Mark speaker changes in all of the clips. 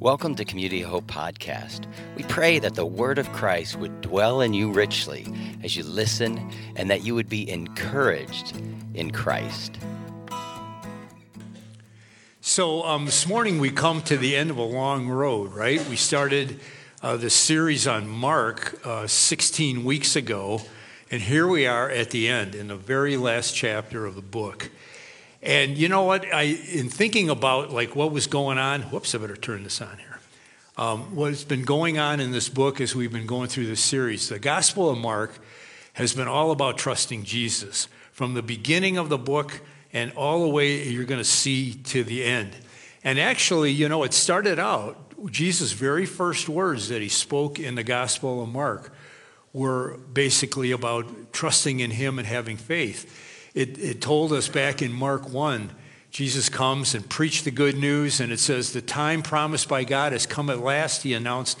Speaker 1: Welcome to Community Hope Podcast. We pray that the word of Christ would dwell in you richly as you listen and that you would be encouraged in Christ.
Speaker 2: So, um, this morning we come to the end of a long road, right? We started uh, the series on Mark uh, 16 weeks ago, and here we are at the end, in the very last chapter of the book. And you know what? I, in thinking about like what was going on, whoops, I better turn this on here. Um, what's been going on in this book as we've been going through this series, the Gospel of Mark has been all about trusting Jesus from the beginning of the book and all the way you're going to see to the end. And actually, you know, it started out, Jesus' very first words that he spoke in the Gospel of Mark were basically about trusting in him and having faith. It, it told us back in Mark 1, Jesus comes and preached the good news, and it says, The time promised by God has come at last. He announced,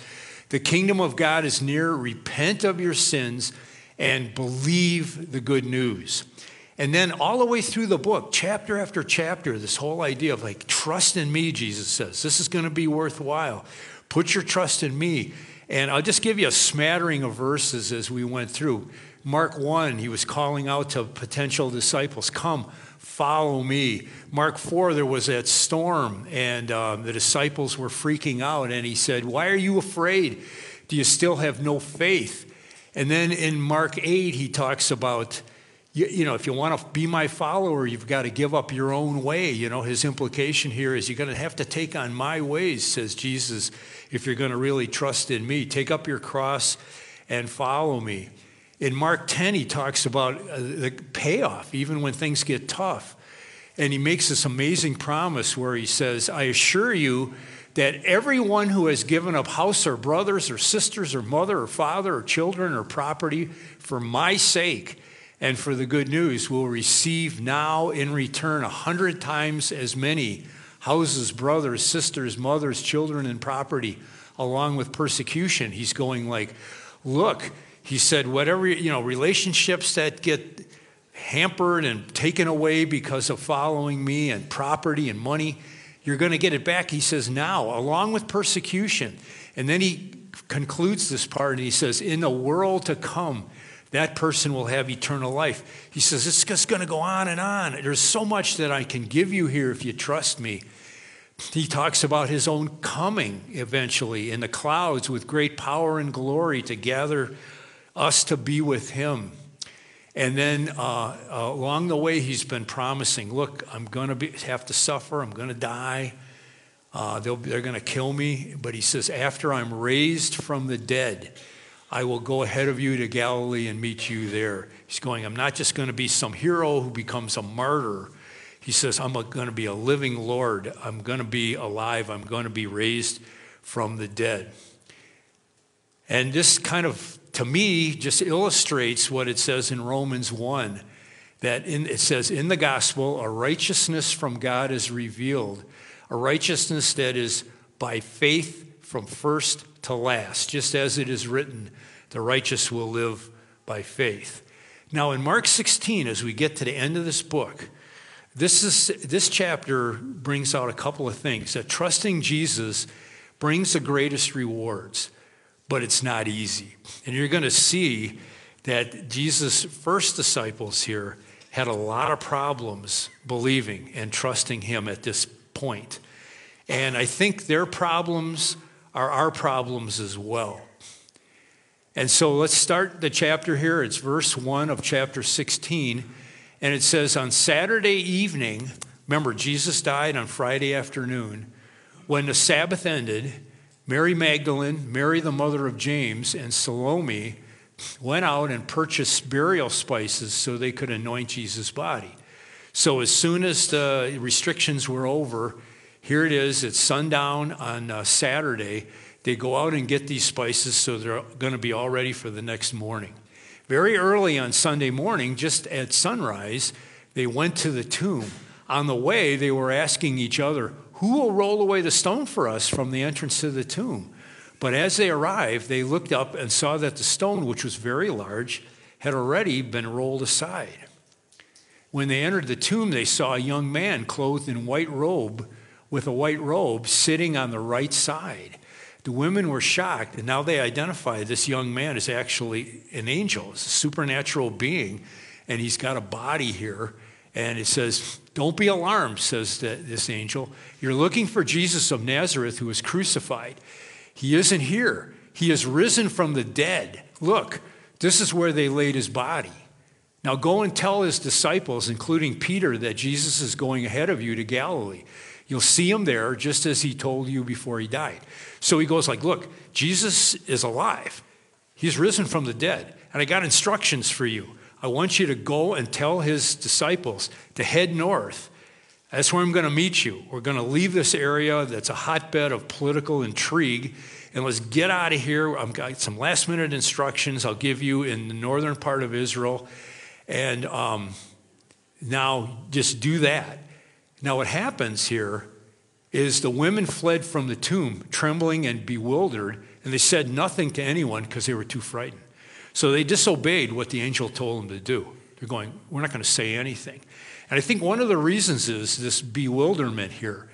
Speaker 2: The kingdom of God is near. Repent of your sins and believe the good news. And then all the way through the book, chapter after chapter, this whole idea of like, trust in me, Jesus says. This is going to be worthwhile. Put your trust in me. And I'll just give you a smattering of verses as we went through. Mark 1, he was calling out to potential disciples, Come, follow me. Mark 4, there was that storm, and uh, the disciples were freaking out, and he said, Why are you afraid? Do you still have no faith? And then in Mark 8, he talks about, you, you know, if you want to be my follower, you've got to give up your own way. You know, his implication here is you're going to have to take on my ways, says Jesus, if you're going to really trust in me. Take up your cross and follow me. In Mark 10, he talks about uh, the payoff, even when things get tough. And he makes this amazing promise where he says, I assure you that everyone who has given up house or brothers or sisters or mother or father or children or property for my sake and for the good news will receive now in return a hundred times as many houses, brothers, sisters, mothers, children, and property, along with persecution. He's going like, look, he said, whatever, you know, relationships that get hampered and taken away because of following me and property and money, you're going to get it back. He says, now, along with persecution. And then he concludes this part and he says, in the world to come, that person will have eternal life. He says, it's just going to go on and on. There's so much that I can give you here if you trust me. He talks about his own coming eventually in the clouds with great power and glory to gather us to be with Him. And then uh, along the way, He's been promising, look, I'm going to have to suffer, I'm going to die. Uh, they're going to kill me. But He says, after I'm raised from the dead, I will go ahead of you to Galilee and meet you there. He's going, I'm not just going to be some hero who becomes a martyr. He says, I'm going to be a living Lord. I'm going to be alive. I'm going to be raised from the dead. And this kind of to me, just illustrates what it says in Romans 1 that in, it says, In the gospel, a righteousness from God is revealed, a righteousness that is by faith from first to last, just as it is written, the righteous will live by faith. Now, in Mark 16, as we get to the end of this book, this, is, this chapter brings out a couple of things that trusting Jesus brings the greatest rewards but it's not easy. And you're going to see that Jesus' first disciples here had a lot of problems believing and trusting him at this point. And I think their problems are our problems as well. And so let's start the chapter here. It's verse 1 of chapter 16. And it says, On Saturday evening, remember, Jesus died on Friday afternoon. When the Sabbath ended, Mary Magdalene, Mary the mother of James, and Salome went out and purchased burial spices so they could anoint Jesus' body. So as soon as the restrictions were over, here it is, it's sundown on uh, Saturday. They go out and get these spices so they're going to be all ready for the next morning. Very early on Sunday morning, just at sunrise, they went to the tomb. On the way, they were asking each other, who will roll away the stone for us from the entrance to the tomb? But as they arrived, they looked up and saw that the stone, which was very large, had already been rolled aside. When they entered the tomb, they saw a young man clothed in white robe with a white robe sitting on the right side. The women were shocked, and now they identify this young man as actually an angel, as a supernatural being, and he's got a body here. And it says, Don't be alarmed, says the, this angel. You're looking for Jesus of Nazareth who was crucified. He isn't here, he has risen from the dead. Look, this is where they laid his body. Now go and tell his disciples, including Peter, that Jesus is going ahead of you to Galilee. You'll see him there just as he told you before he died. So he goes like, "Look, Jesus is alive. He's risen from the dead, and I got instructions for you. I want you to go and tell his disciples to head north. That's where I'm going to meet you. We're going to leave this area that's a hotbed of political intrigue and let's get out of here. I've got some last minute instructions I'll give you in the northern part of Israel. And um, now just do that. Now, what happens here is the women fled from the tomb, trembling and bewildered, and they said nothing to anyone because they were too frightened. So they disobeyed what the angel told them to do. They're going, We're not going to say anything. And I think one of the reasons is this bewilderment here.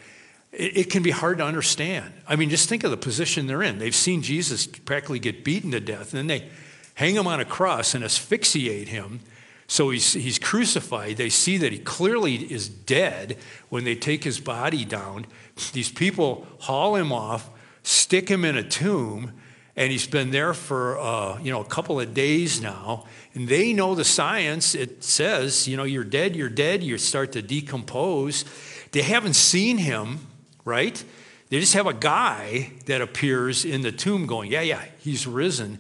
Speaker 2: It, it, can be hard to understand. I mean, just think of the position they're in. They've seen Jesus practically get beaten to death, and then they hang him on a cross and asphyxiate him. So he's, he's crucified. They see that he clearly is dead when they take his body down. These people haul him off, stick him in a tomb, and he's been there for uh, you know a couple of days now. And they know the science. It says, you know, you're dead, you're dead. You start to decompose. They haven't seen him, right? They just have a guy that appears in the tomb going, yeah, yeah, he's risen.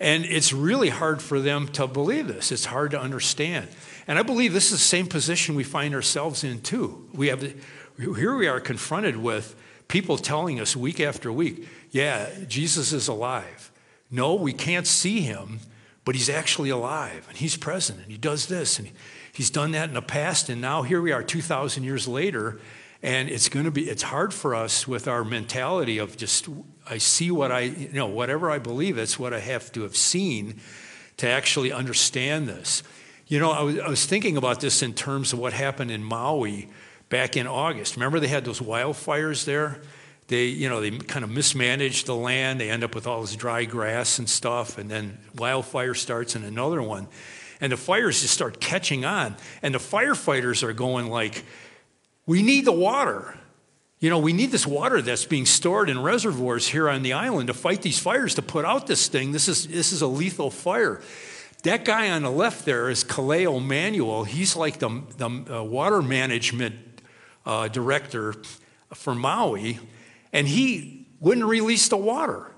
Speaker 2: And it's really hard for them to believe this. It's hard to understand. And I believe this is the same position we find ourselves in too. We have here we are confronted with people telling us week after week, yeah, Jesus is alive. No, we can't see him, but he's actually alive and he's present and he does this and he's done that in the past and now here we are 2000 years later and it's going to be it's hard for us with our mentality of just I see what I, you know, whatever I believe, it's what I have to have seen to actually understand this. You know, I was, I was thinking about this in terms of what happened in Maui back in August. Remember they had those wildfires there? They, you know, they kind of mismanage the land. They end up with all this dry grass and stuff, and then wildfire starts and another one. And the fires just start catching on. And the firefighters are going like, we need the water. You know, we need this water that's being stored in reservoirs here on the island to fight these fires, to put out this thing. This is, this is a lethal fire. That guy on the left there is Kaleo Manuel. He's like the, the uh, water management uh, director for Maui, and he wouldn't release the water.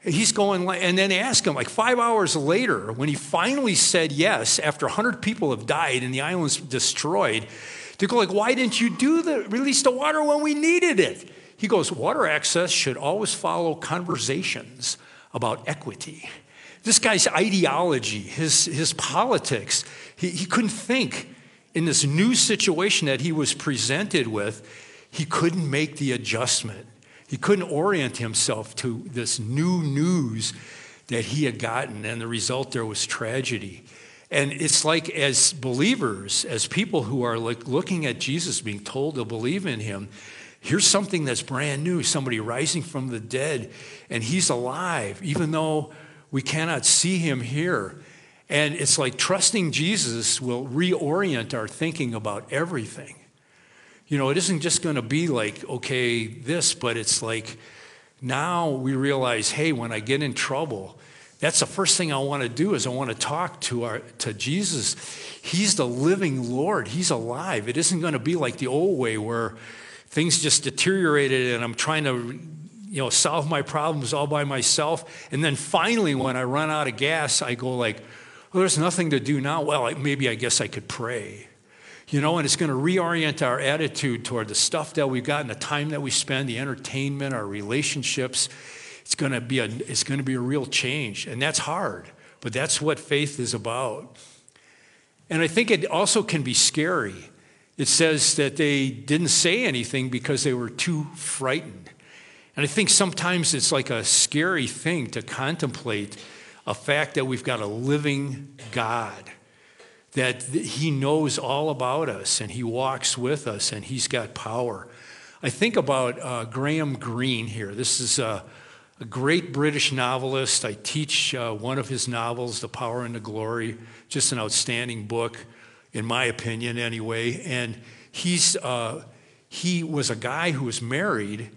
Speaker 2: He's going, and then they ask him, like five hours later, when he finally said yes, after 100 people have died and the island's destroyed, they go like, why didn't you do the release the water when we needed it? He goes, water access should always follow conversations about equity. This guy's ideology, his, his politics, he, he couldn't think in this new situation that he was presented with, he couldn't make the adjustment. He couldn't orient himself to this new news that he had gotten, and the result there was tragedy. And it's like, as believers, as people who are like looking at Jesus, being told to believe in him, here's something that's brand new somebody rising from the dead, and he's alive, even though we cannot see him here. And it's like trusting Jesus will reorient our thinking about everything. You know, it isn't just going to be like, okay, this, but it's like now we realize, hey, when I get in trouble, that's the first thing I want to do is I want to talk to our to Jesus. He's the living Lord. He's alive. It isn't going to be like the old way where things just deteriorated and I'm trying to you know solve my problems all by myself and then finally when I run out of gas I go like well, there's nothing to do now. Well, maybe I guess I could pray. You know, and it's going to reorient our attitude toward the stuff that we've got and the time that we spend, the entertainment, our relationships it's going to be a, it's going to be a real change. And that's hard, but that's what faith is about. And I think it also can be scary. It says that they didn't say anything because they were too frightened. And I think sometimes it's like a scary thing to contemplate a fact that we've got a living God, that He knows all about us and He walks with us and He's got power. I think about uh, Graham Greene here. This is a, a great British novelist. I teach uh, one of his novels, The Power and the Glory, just an outstanding book, in my opinion, anyway. And he's, uh, he was a guy who was married,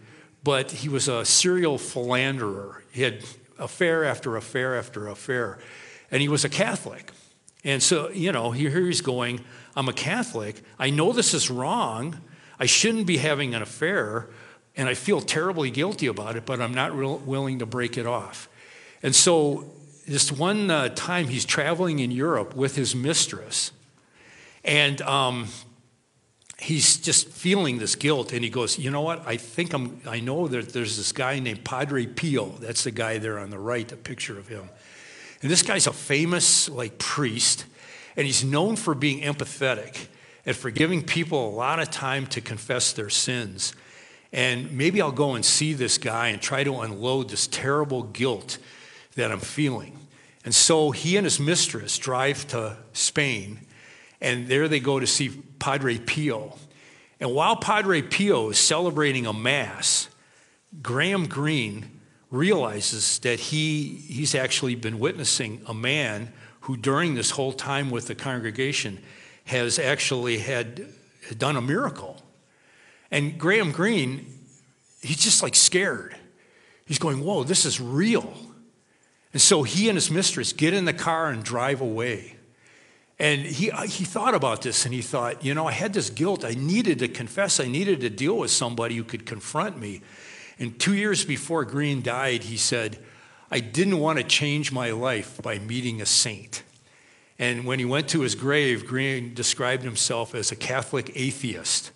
Speaker 2: but he was a serial philanderer. He had affair after affair after affair. And he was a Catholic. And so, you know, here he's going, I'm a Catholic. I know this is wrong. I shouldn't be having an affair, and I feel terribly guilty about it, but I'm not real, willing to break it off. And so, this one uh, time he's traveling in Europe with his mistress, and um, he's just feeling this guilt, and he goes, "You know what? I think I'm. I know that there's this guy named Padre Pio. That's the guy there on the right, a picture of him. And this guy's a famous like priest, and he's known for being empathetic." and for giving people a lot of time to confess their sins. And maybe I'll go and see this guy and try to unload this terrible guilt that I'm feeling. And so he and his mistress drive to Spain, and there they go to see Padre Pio. And while Padre Pio is celebrating a Mass, Graham Greene realizes that he, he's actually been witnessing a man who, during this whole time with the congregation, has actually had done a miracle. And Graham Greene, he's just like scared. He's going, Whoa, this is real. And so he and his mistress get in the car and drive away. And he, he thought about this and he thought, you know, I had this guilt. I needed to confess. I needed to deal with somebody who could confront me. And two years before Greene died, he said, I didn't want to change my life by meeting a saint. And when he went to his grave, Greene described himself as a Catholic atheist.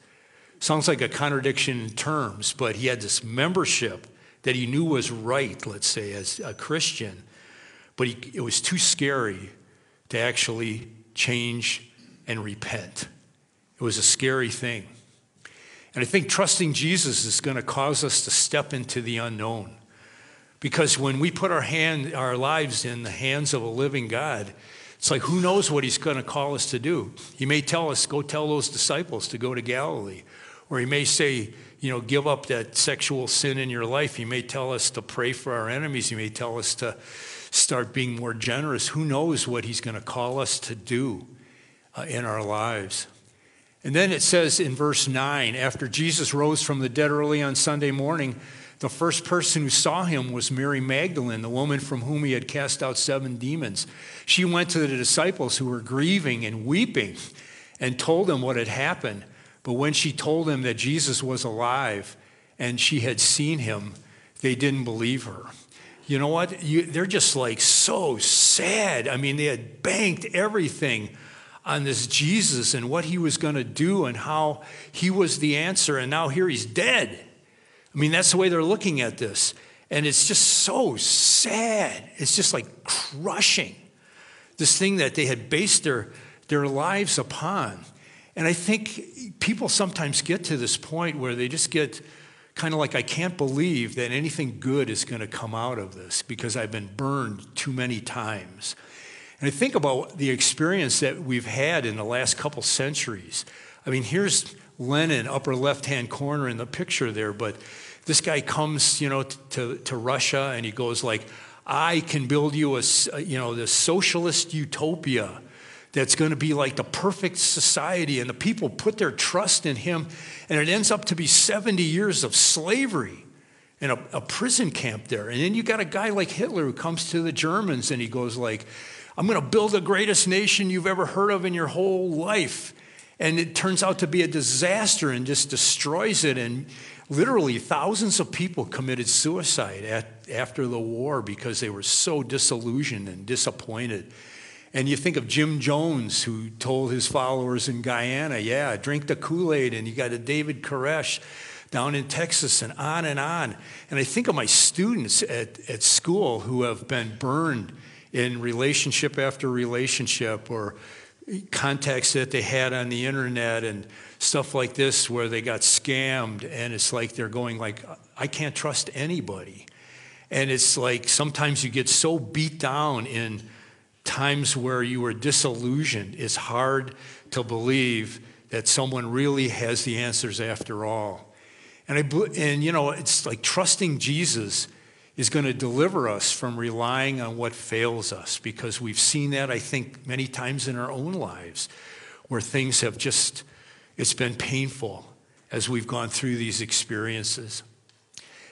Speaker 2: Sounds like a contradiction in terms, but he had this membership that he knew was right, let's say, as a Christian. But he, it was too scary to actually change and repent. It was a scary thing. And I think trusting Jesus is going to cause us to step into the unknown. Because when we put our, hand, our lives in the hands of a living God, it's like, who knows what he's going to call us to do? He may tell us, go tell those disciples to go to Galilee. Or he may say, you know, give up that sexual sin in your life. He may tell us to pray for our enemies. He may tell us to start being more generous. Who knows what he's going to call us to do uh, in our lives? And then it says in verse 9 after Jesus rose from the dead early on Sunday morning, the first person who saw him was Mary Magdalene, the woman from whom he had cast out seven demons. She went to the disciples who were grieving and weeping and told them what had happened. But when she told them that Jesus was alive and she had seen him, they didn't believe her. You know what? You, they're just like so sad. I mean, they had banked everything on this Jesus and what he was going to do and how he was the answer, and now here he's dead. I mean, that's the way they're looking at this. And it's just so sad. It's just like crushing this thing that they had based their, their lives upon. And I think people sometimes get to this point where they just get kind of like, I can't believe that anything good is going to come out of this because I've been burned too many times. And I think about the experience that we've had in the last couple centuries. I mean, here's Lenin, upper left hand corner in the picture there, but this guy comes, you know, to, to Russia and he goes like, I can build you a, you know, the socialist utopia that's going to be like the perfect society. And the people put their trust in him. And it ends up to be 70 years of slavery in a, a prison camp there. And then you got a guy like Hitler who comes to the Germans and he goes like, I'm going to build the greatest nation you've ever heard of in your whole life and it turns out to be a disaster and just destroys it. And literally, thousands of people committed suicide at, after the war because they were so disillusioned and disappointed. And you think of Jim Jones, who told his followers in Guyana, yeah, drink the Kool Aid. And you got a David Koresh down in Texas, and on and on. And I think of my students at, at school who have been burned in relationship after relationship or contacts that they had on the internet and stuff like this where they got scammed and it's like they're going like i can't trust anybody. And it's like sometimes you get so beat down in times where you were disillusioned it's hard to believe that someone really has the answers after all. And, I, and you know, it's like trusting Jesus is going to deliver us from relying on what fails us because we've seen that, I think, many times in our own lives where things have just, it's been painful as we've gone through these experiences.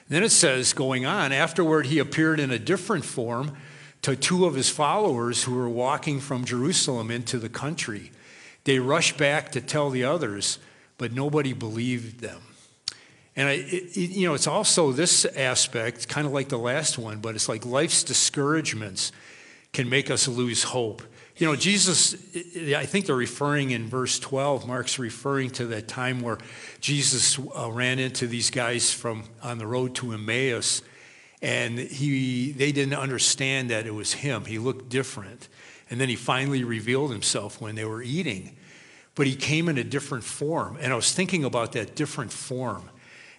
Speaker 2: Then it says, going on, afterward, he appeared in a different form to two of his followers who were walking from Jerusalem into the country. They rushed back to tell the others, but nobody believed them. And I, it, you know, it's also this aspect, kind of like the last one, but it's like life's discouragements can make us lose hope. You know, Jesus, I think they're referring in verse 12, Mark's referring to that time where Jesus uh, ran into these guys from on the road to Emmaus and he, they didn't understand that it was him. He looked different. And then he finally revealed himself when they were eating. But he came in a different form. And I was thinking about that different form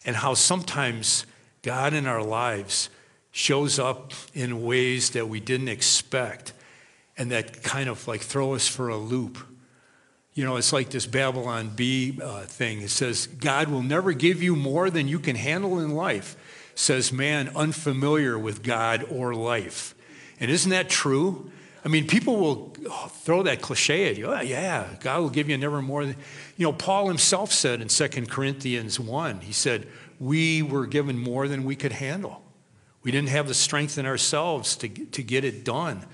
Speaker 2: and how sometimes God in our lives shows up in ways that we didn't expect and that kind of like throw us for a loop. You know, it's like this Babylon Bee uh, thing. It says, God will never give you more than you can handle in life says man unfamiliar with God or life. And isn't that true? I mean, people will throw that cliche at you. Oh, yeah, God will give you never more than. You know, Paul himself said in 2 Corinthians 1, he said, We were given more than we could handle. We didn't have the strength in ourselves to, to get it done.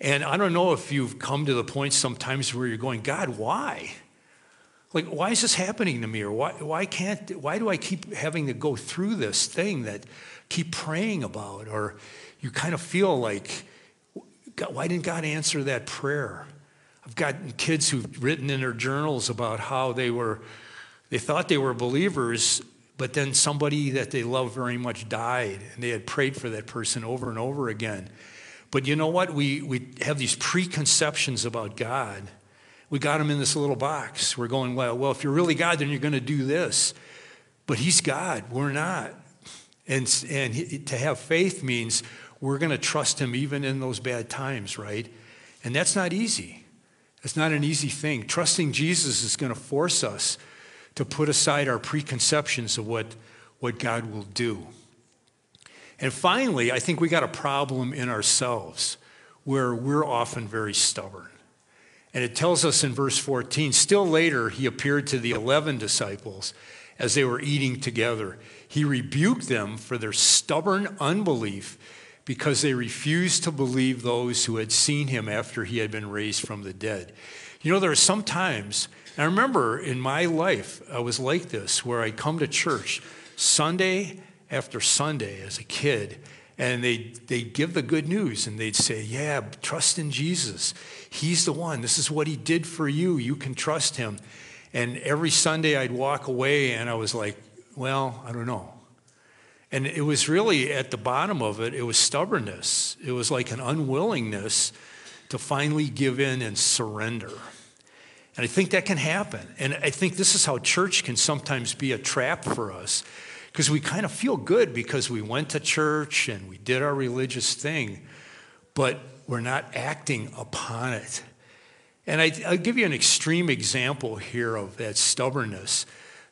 Speaker 2: And I don't know if you've come to the point sometimes where you're going, God, why? like why is this happening to me or why, why can't why do i keep having to go through this thing that keep praying about or you kind of feel like why didn't god answer that prayer i've got kids who've written in their journals about how they were they thought they were believers but then somebody that they love very much died and they had prayed for that person over and over again but you know what we, we have these preconceptions about god we got him in this little box. We're going, well, well, if you're really God, then you're going to do this. But he's God. We're not. And, and he, to have faith means we're going to trust him even in those bad times, right? And that's not easy. It's not an easy thing. Trusting Jesus is going to force us to put aside our preconceptions of what, what God will do. And finally, I think we got a problem in ourselves where we're often very stubborn. And it tells us in verse 14 still later, he appeared to the 11 disciples as they were eating together. He rebuked them for their stubborn unbelief because they refused to believe those who had seen him after he had been raised from the dead. You know, there are some times, I remember in my life, I was like this, where I'd come to church Sunday after Sunday as a kid, and they'd, they'd give the good news and they'd say, Yeah, trust in Jesus. He's the one. This is what he did for you. You can trust him. And every Sunday I'd walk away and I was like, Well, I don't know. And it was really at the bottom of it, it was stubbornness. It was like an unwillingness to finally give in and surrender. And I think that can happen. And I think this is how church can sometimes be a trap for us because we kind of feel good because we went to church and we did our religious thing, but we're not acting upon it. And I, will give you an extreme example here of that stubbornness.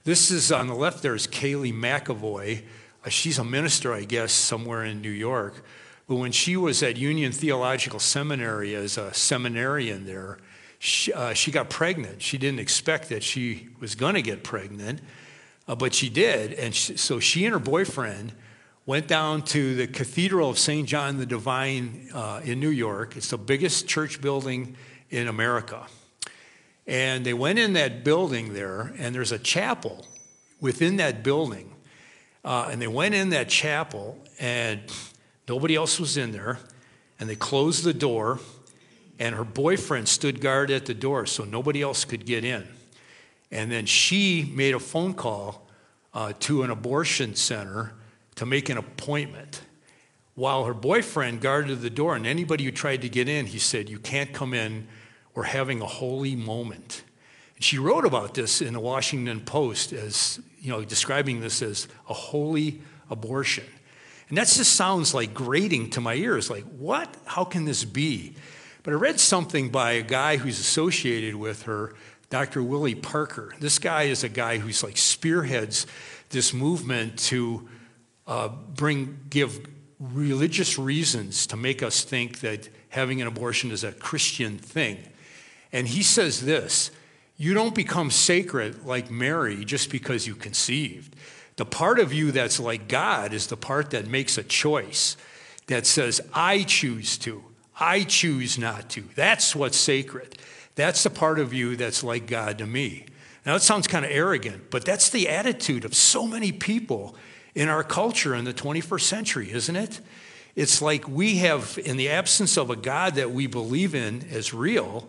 Speaker 2: This is on the left, there's Kaylee McAvoy. Uh, she's a minister, I guess, somewhere in New York. But when she was at Union Theological Seminary as a seminarian there, she, uh, she got pregnant. She didn't expect that she was going to get pregnant. Uh, but she did. And she, so she and her boyfriend went down to the Cathedral of St. John the Divine uh, in New York. It's the biggest church building in America. And they went in that building there, and there's a chapel within that building. Uh, and they went in that chapel, and nobody else was in there. And they closed the door, and her boyfriend stood guard at the door so nobody else could get in. And then she made a phone call uh, to an abortion center to make an appointment. While her boyfriend guarded the door, and anybody who tried to get in, he said, You can't come in. We're having a holy moment. She wrote about this in the Washington Post as, you know, describing this as a holy abortion. And that just sounds like grating to my ears. Like, what? How can this be? But I read something by a guy who's associated with her Dr. Willie Parker. This guy is a guy who's like spearheads this movement to uh, bring, give religious reasons to make us think that having an abortion is a Christian thing. And he says this you don't become sacred like Mary just because you conceived. The part of you that's like God is the part that makes a choice, that says, I choose to, I choose not to. That's what's sacred. That's the part of you that's like God to me. Now, that sounds kind of arrogant, but that's the attitude of so many people in our culture in the 21st century, isn't it? It's like we have, in the absence of a God that we believe in as real,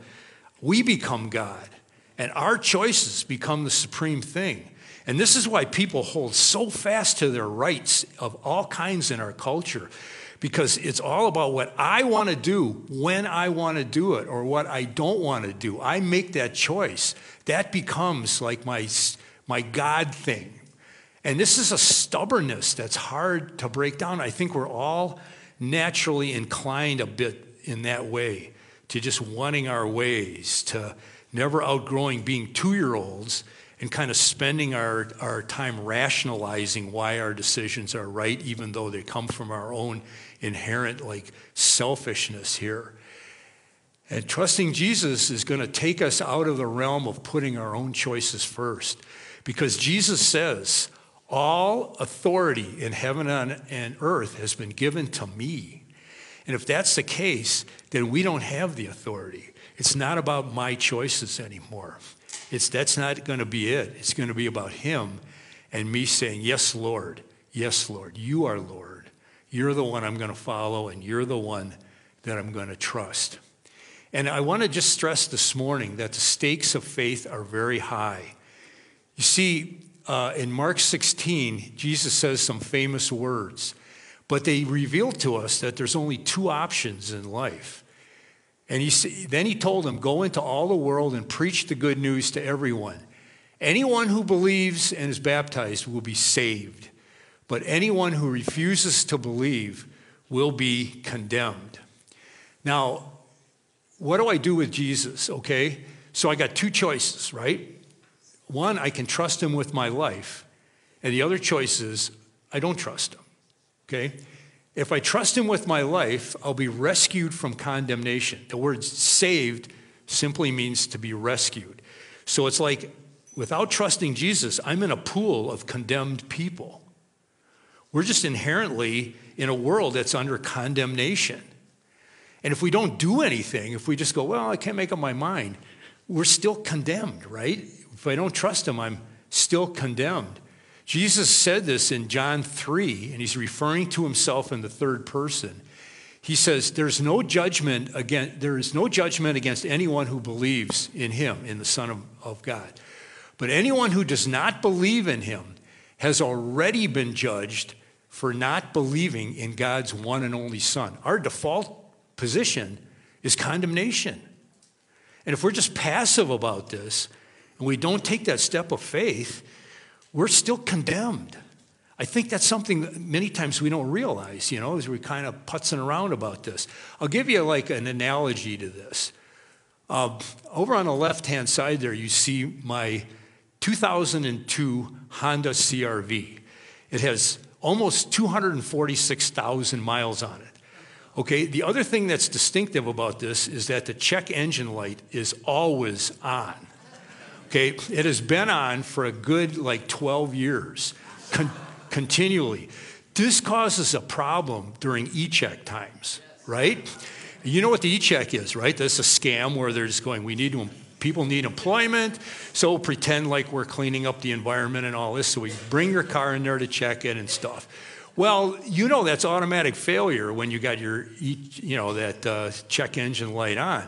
Speaker 2: we become God, and our choices become the supreme thing. And this is why people hold so fast to their rights of all kinds in our culture, because it's all about what I want to do when I want to do it or what I don't want to do. I make that choice. That becomes like my, my God thing. And this is a stubbornness that's hard to break down. I think we're all naturally inclined a bit in that way to just wanting our ways, to never outgrowing being two year olds and kind of spending our, our time rationalizing why our decisions are right, even though they come from our own inherent like selfishness here. And trusting Jesus is going to take us out of the realm of putting our own choices first. Because Jesus says, All authority in heaven and earth has been given to me. And if that's the case, then we don't have the authority. It's not about my choices anymore. It's, that's not going to be it. It's going to be about Him and me saying, Yes, Lord. Yes, Lord. You are Lord. You're the one I'm going to follow, and you're the one that I'm going to trust. And I want to just stress this morning that the stakes of faith are very high. You see, uh, in Mark 16, Jesus says some famous words. But they reveal to us that there's only two options in life. And he, then he told them, Go into all the world and preach the good news to everyone. Anyone who believes and is baptized will be saved, but anyone who refuses to believe will be condemned. Now, what do I do with Jesus? Okay, so I got two choices, right? One, I can trust him with my life, and the other choice is I don't trust him. Okay? If I trust him with my life, I'll be rescued from condemnation. The word saved simply means to be rescued. So it's like without trusting Jesus, I'm in a pool of condemned people. We're just inherently in a world that's under condemnation. And if we don't do anything, if we just go, well, I can't make up my mind, we're still condemned, right? If I don't trust him, I'm still condemned. Jesus said this in John 3, and he's referring to himself in the third person. He says, There's no judgment against, there is no judgment against anyone who believes in him, in the Son of, of God. But anyone who does not believe in him has already been judged for not believing in God's one and only Son. Our default position is condemnation. And if we're just passive about this and we don't take that step of faith, we're still condemned. I think that's something that many times we don't realize, you know, as we're kind of putzing around about this. I'll give you like an analogy to this. Uh, over on the left hand side there, you see my 2002 Honda CRV. It has almost 246,000 miles on it. Okay, the other thing that's distinctive about this is that the check engine light is always on. Okay, it has been on for a good like 12 years, con- continually. This causes a problem during e check times, right? You know what the e check is, right? That's a scam where they're just going, we need to, people need employment, so pretend like we're cleaning up the environment and all this, so we bring your car in there to check it and stuff. Well, you know that's automatic failure when you got your, you know, that uh, check engine light on.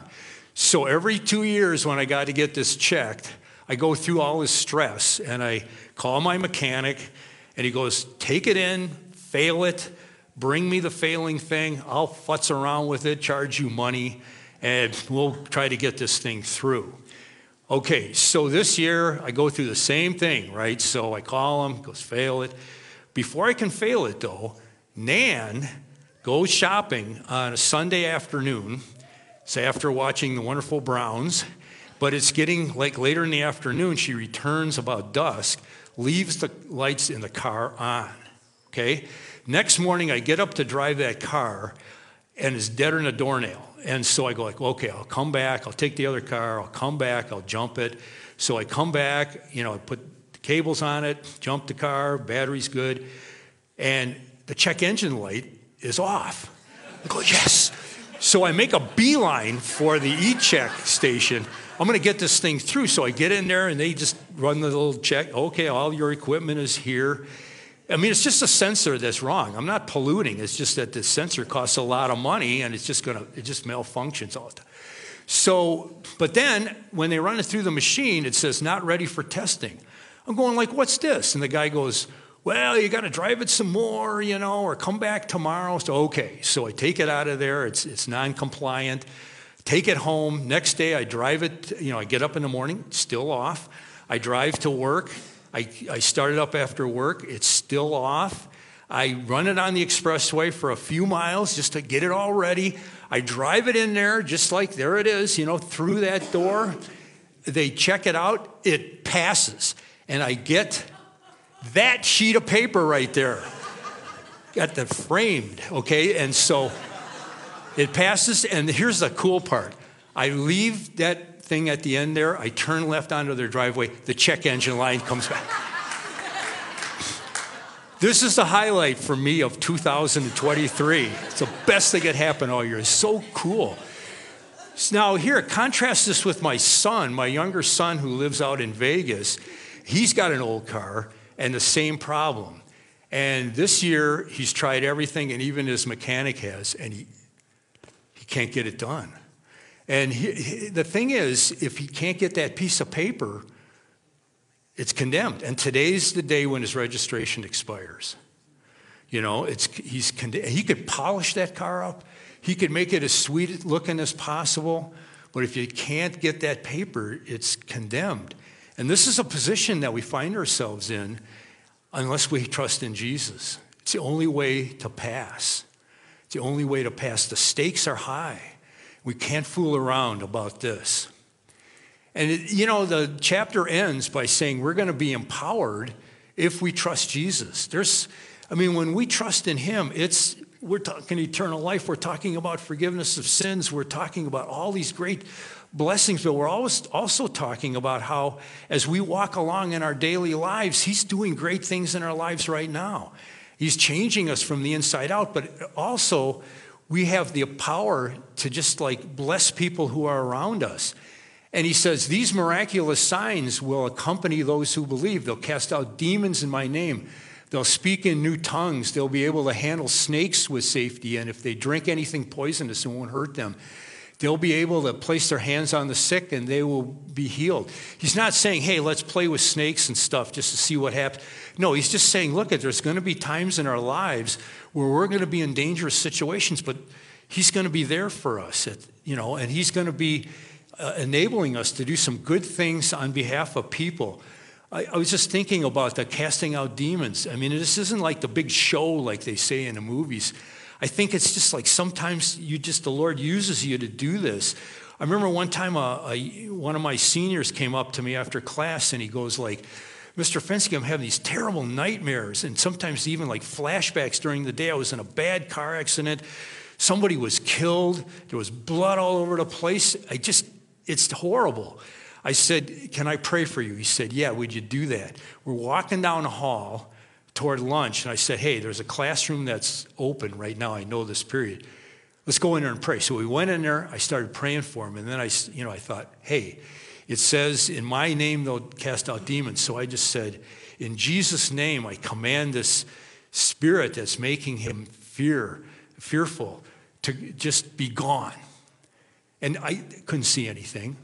Speaker 2: So every two years when I got to get this checked, I go through all this stress and I call my mechanic and he goes, Take it in, fail it, bring me the failing thing. I'll futz around with it, charge you money, and we'll try to get this thing through. Okay, so this year I go through the same thing, right? So I call him, goes, fail it. Before I can fail it though, Nan goes shopping on a Sunday afternoon. It's after watching the wonderful Browns but it's getting like later in the afternoon. She returns about dusk, leaves the lights in the car on. Okay? Next morning, I get up to drive that car, and it's deader than a doornail. And so I go like, okay, I'll come back. I'll take the other car. I'll come back. I'll jump it. So I come back. You know, I put the cables on it, jump the car. Battery's good, and the check engine light is off. I go, yes. So I make a beeline for the e-check station. I'm going to get this thing through. So I get in there, and they just run the little check. Okay, all your equipment is here. I mean, it's just a sensor that's wrong. I'm not polluting. It's just that the sensor costs a lot of money and it's just going to, it just malfunctions all the time. So, but then when they run it through the machine, it says not ready for testing. I'm going like, what's this? And the guy goes, well, you got to drive it some more, you know, or come back tomorrow. So, okay. So I take it out of there. It's, it's non compliant. Take it home. Next day, I drive it, you know, I get up in the morning, still off. I drive to work. I, I start it up after work, it's still off. I run it on the expressway for a few miles just to get it all ready. I drive it in there, just like there it is, you know, through that door. They check it out, it passes. And I get that sheet of paper right there. Got the framed, okay? And so it passes, and here's the cool part I leave that thing at the end there. I turn left onto their driveway. The check engine line comes back. this is the highlight for me of 2023. It's the best thing that happened all year. It's so cool. Now, here, contrast this with my son, my younger son who lives out in Vegas. He's got an old car and the same problem. And this year, he's tried everything, and even his mechanic has, and he, he can't get it done. And he, he, the thing is, if he can't get that piece of paper, it's condemned. And today's the day when his registration expires. You know, it's, he's he could polish that car up, he could make it as sweet looking as possible, but if you can't get that paper, it's condemned. And this is a position that we find ourselves in unless we trust in Jesus. It's the only way to pass. The only way to pass. The stakes are high. We can't fool around about this. And, it, you know, the chapter ends by saying we're going to be empowered if we trust Jesus. There's, I mean, when we trust in Him, it's, we're talking eternal life, we're talking about forgiveness of sins, we're talking about all these great blessings, but we're always also talking about how, as we walk along in our daily lives, He's doing great things in our lives right now. He's changing us from the inside out, but also we have the power to just like bless people who are around us. And he says, These miraculous signs will accompany those who believe. They'll cast out demons in my name. They'll speak in new tongues. They'll be able to handle snakes with safety. And if they drink anything poisonous, it won't hurt them. They'll be able to place their hands on the sick and they will be healed. He's not saying, hey, let's play with snakes and stuff just to see what happens. No, he's just saying, look, there's going to be times in our lives where we're going to be in dangerous situations, but he's going to be there for us, at, you know, and he's going to be uh, enabling us to do some good things on behalf of people. I, I was just thinking about the casting out demons. I mean, this isn't like the big show like they say in the movies. I think it's just like sometimes you just, the Lord uses you to do this. I remember one time a, a, one of my seniors came up to me after class and he goes like, Mr. Fensky, I'm having these terrible nightmares and sometimes even like flashbacks during the day. I was in a bad car accident. Somebody was killed. There was blood all over the place. I just, it's horrible. I said, Can I pray for you? He said, Yeah, would you do that? We're walking down the hall toward lunch, and I said, Hey, there's a classroom that's open right now. I know this period. Let's go in there and pray. So we went in there. I started praying for him, and then I, you know, I thought, Hey, it says, In my name they'll cast out demons. So I just said, In Jesus' name, I command this spirit that's making him fear, fearful, to just be gone. And I couldn't see anything.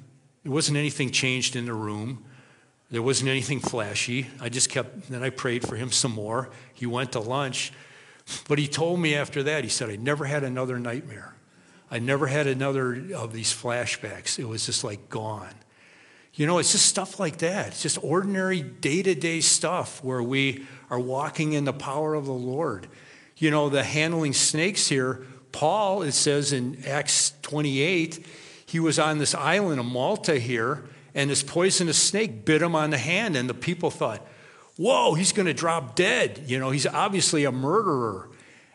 Speaker 2: There wasn't anything changed in the room. There wasn't anything flashy. I just kept, then I prayed for him some more. He went to lunch. But he told me after that, he said, I never had another nightmare. I never had another of these flashbacks. It was just like gone. You know, it's just stuff like that. It's just ordinary day to day stuff where we are walking in the power of the Lord. You know, the handling snakes here, Paul, it says in Acts 28, he was on this island of Malta here and this poisonous snake bit him on the hand, and the people thought, whoa, he's going to drop dead. You know, he's obviously a murderer.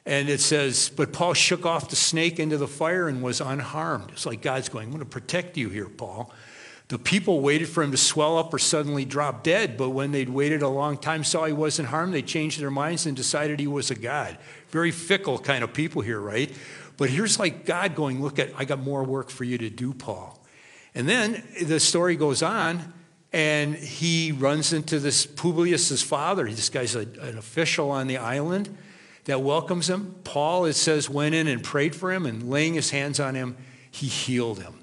Speaker 2: And it says, but Paul shook off the snake into the fire and was unharmed. It's like God's going, I'm going to protect you here, Paul. The people waited for him to swell up or suddenly drop dead, but when they'd waited a long time, saw he wasn't harmed, they changed their minds and decided he was a God. Very fickle kind of people here, right? But here's like God going, Look at, I got more work for you to do, Paul. And then the story goes on, and he runs into this Publius' father. This guy's a, an official on the island that welcomes him. Paul, it says, went in and prayed for him, and laying his hands on him, he healed him.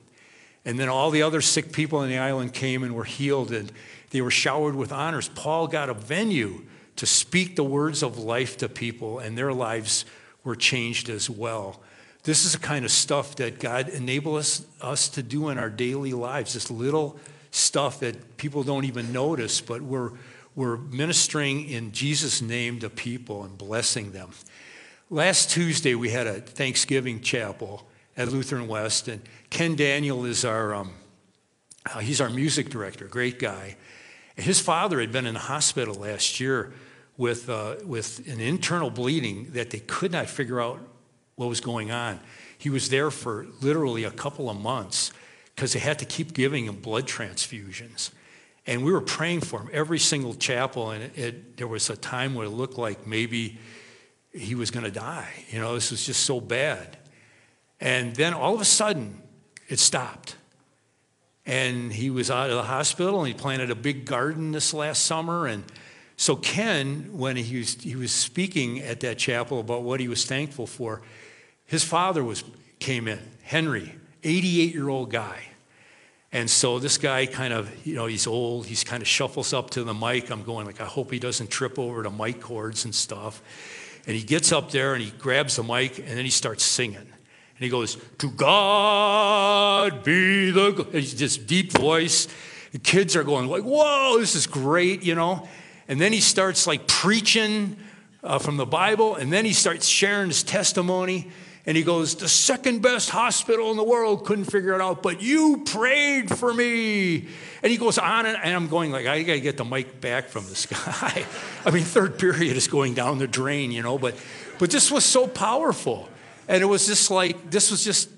Speaker 2: And then all the other sick people on the island came and were healed, and they were showered with honors. Paul got a venue to speak the words of life to people, and their lives were changed as well. This is the kind of stuff that God enables us to do in our daily lives, this little stuff that people don't even notice, but we're we're ministering in Jesus' name to people and blessing them. Last Tuesday, we had a Thanksgiving chapel at Lutheran West, and Ken Daniel is our, um, uh, he's our music director, great guy. His father had been in the hospital last year with, uh, with an internal bleeding that they could not figure out what was going on. He was there for literally a couple of months because they had to keep giving him blood transfusions. And we were praying for him every single chapel, and it, it, there was a time where it looked like maybe he was going to die. You know, this was just so bad. And then all of a sudden, it stopped. And he was out of the hospital, and he planted a big garden this last summer. And so, Ken, when he was, he was speaking at that chapel about what he was thankful for, his father was, came in, Henry, 88 year old guy and so this guy kind of, you know, he's old. He's kind of shuffles up to the mic. I'm going like, I hope he doesn't trip over the mic cords and stuff. And he gets up there and he grabs the mic and then he starts singing. And he goes, To God be the. He's just deep voice. The kids are going like, Whoa, this is great, you know. And then he starts like preaching uh, from the Bible. And then he starts sharing his testimony. And he goes, The second best hospital in the world couldn't figure it out, but you prayed for me. And he goes on, and, I'm going, like, I got to get the mic back from this guy. I mean, third period is going down the drain, you know, but, but this was so powerful. And it was just like, this was just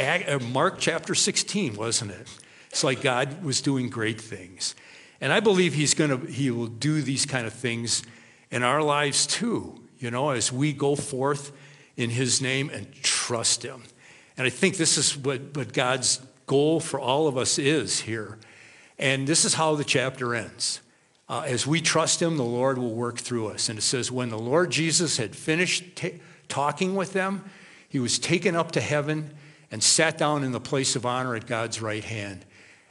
Speaker 2: uh, Mark chapter 16, wasn't it? It's like God was doing great things. And I believe he's going to, he will do these kind of things in our lives too, you know, as we go forth in his name and trust him. And I think this is what, what God's goal for all of us is here. And this is how the chapter ends. Uh, as we trust him, the Lord will work through us. And it says, when the Lord Jesus had finished ta- talking with them, he was taken up to heaven and sat down in the place of honor at God's right hand.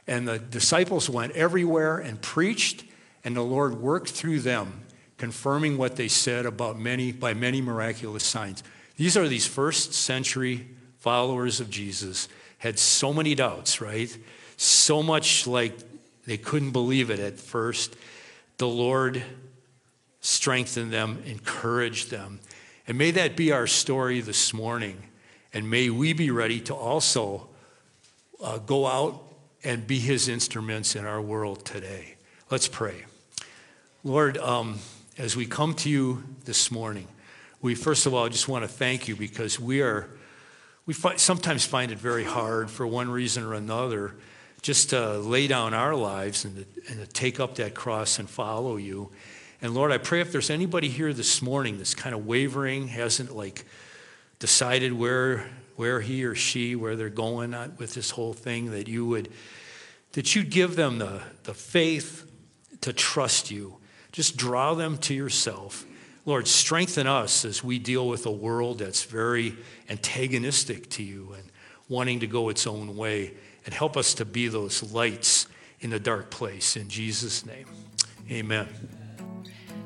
Speaker 2: And the disciples went everywhere and preached, and the Lord worked through them, confirming what they said about many by many miraculous signs. These are these first century followers of Jesus, had so many doubts, right? So much like they couldn't believe it at first. The Lord strengthened them, encouraged them. And may that be our story this morning. And may we be ready to also uh, go out and be his instruments in our world today. Let's pray. Lord, um, as we come to you this morning, we first of all just want to thank you because we are we sometimes find it very hard for one reason or another just to lay down our lives and to, and to take up that cross and follow you. And lord i pray if there's anybody here this morning that's kind of wavering hasn't like decided where where he or she where they're going with this whole thing that you would that you'd give them the, the faith to trust you. Just draw them to yourself Lord, strengthen us as we deal with a world that's very antagonistic to you and wanting to go its own way. And help us to be those lights in the dark place. In Jesus' name, amen.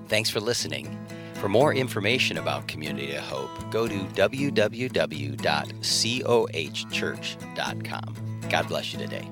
Speaker 1: Thanks for listening. For more information about Community of Hope, go to www.cohchurch.com. God bless you today.